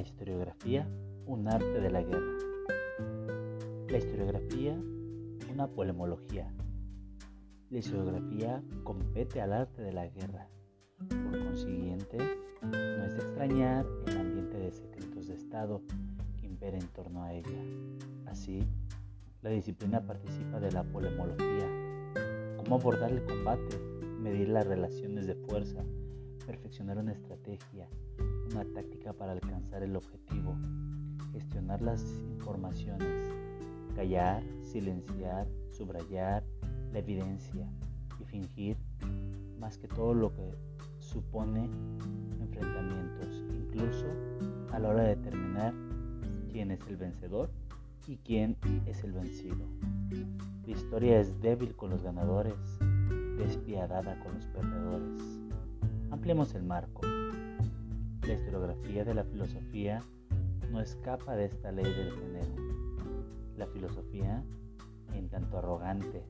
historiografía, un arte de la guerra. La historiografía, una polemología. La historiografía compete al arte de la guerra. Por consiguiente, no es extrañar el ambiente de secretos de Estado que impera en torno a ella. Así, la disciplina participa de la polemología. Cómo abordar el combate, medir las relaciones de fuerza, perfeccionar una estrategia, una táctica para alcanzar el objetivo, gestionar las informaciones, callar, silenciar, subrayar la evidencia y fingir más que todo lo que supone enfrentamientos, incluso a la hora de determinar quién es el vencedor y quién es el vencido. La historia es débil con los ganadores, despiadada con los perdedores. Ampliemos el marco. La historiografía de la filosofía no escapa de esta ley del género. La filosofía, en tanto arrogante,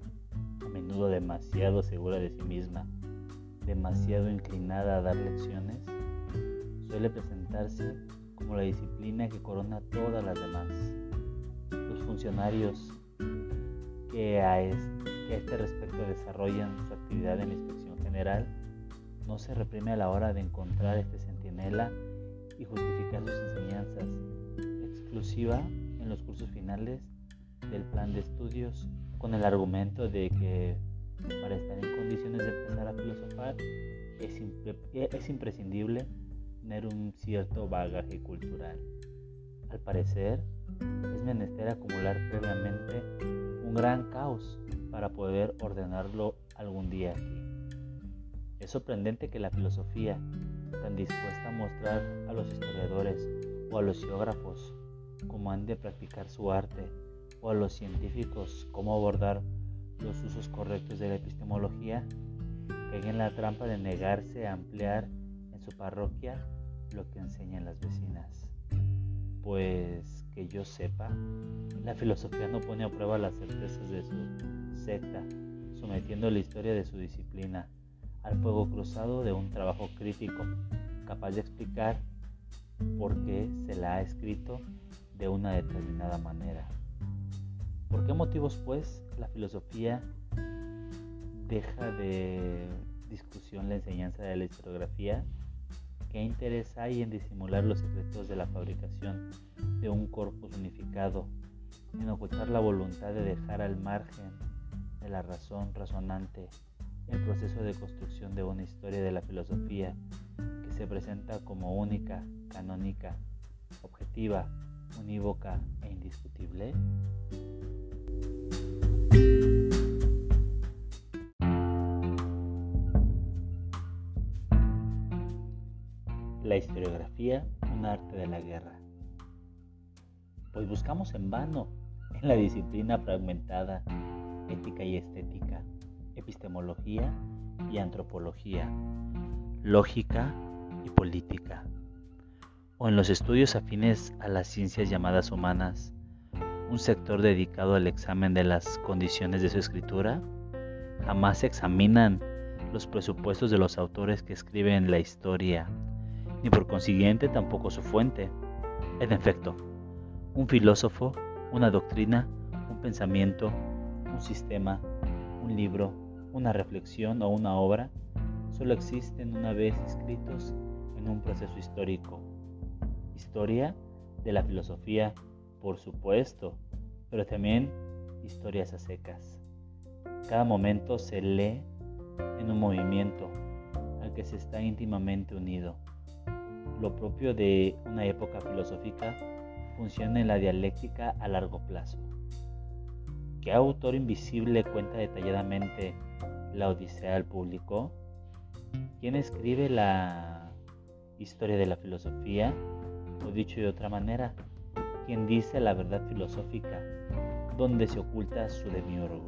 a menudo demasiado segura de sí misma, demasiado inclinada a dar lecciones, suele presentarse como la disciplina que corona todas las demás. Los funcionarios que a este, respecto desarrollan su actividad en la inspección general no se reprime a la hora de encontrar este centinela y justificar sus enseñanzas, exclusiva en los cursos finales del plan de estudios, con el argumento de que para estar en condiciones de empezar a filosofar es, es imprescindible tener un cierto bagaje cultural. Al parecer, es menester acumular previamente un gran caos para poder ordenarlo algún día aquí. Es sorprendente que la filosofía, tan dispuesta a mostrar a los historiadores o a los geógrafos cómo han de practicar su arte, o a los científicos cómo abordar los usos correctos de la epistemología, caiga en la trampa de negarse a ampliar en su parroquia lo que enseñan las vecinas. Pues que yo sepa, la filosofía no pone a prueba las certezas de su secta, sometiendo la historia de su disciplina al fuego cruzado de un trabajo crítico, capaz de explicar por qué se la ha escrito de una determinada manera. ¿Por qué motivos, pues, la filosofía deja de discusión la enseñanza de la historiografía? ¿Qué interés hay en disimular los secretos de la fabricación de un corpus unificado, en ocultar la voluntad de dejar al margen de la razón razonante el proceso de construcción de una historia de la filosofía que se presenta como única, canónica, objetiva, unívoca e indiscutible? La historiografía, un arte de la guerra. Pues buscamos en vano en la disciplina fragmentada, ética y estética, epistemología y antropología, lógica y política, o en los estudios afines a las ciencias llamadas humanas, un sector dedicado al examen de las condiciones de su escritura, jamás examinan los presupuestos de los autores que escriben la historia, ni por consiguiente tampoco su fuente. En efecto, un filósofo, una doctrina, un pensamiento, un sistema, un libro, una reflexión o una obra solo existen una vez escritos en un proceso histórico. Historia de la filosofía, por supuesto, pero también historias a secas. Cada momento se lee en un movimiento al que se está íntimamente unido. Lo propio de una época filosófica funciona en la dialéctica a largo plazo. ¿Qué autor invisible cuenta detalladamente la Odisea al público? ¿Quién escribe la historia de la filosofía? O dicho de otra manera, ¿quién dice la verdad filosófica? ¿Dónde se oculta su demiurgo?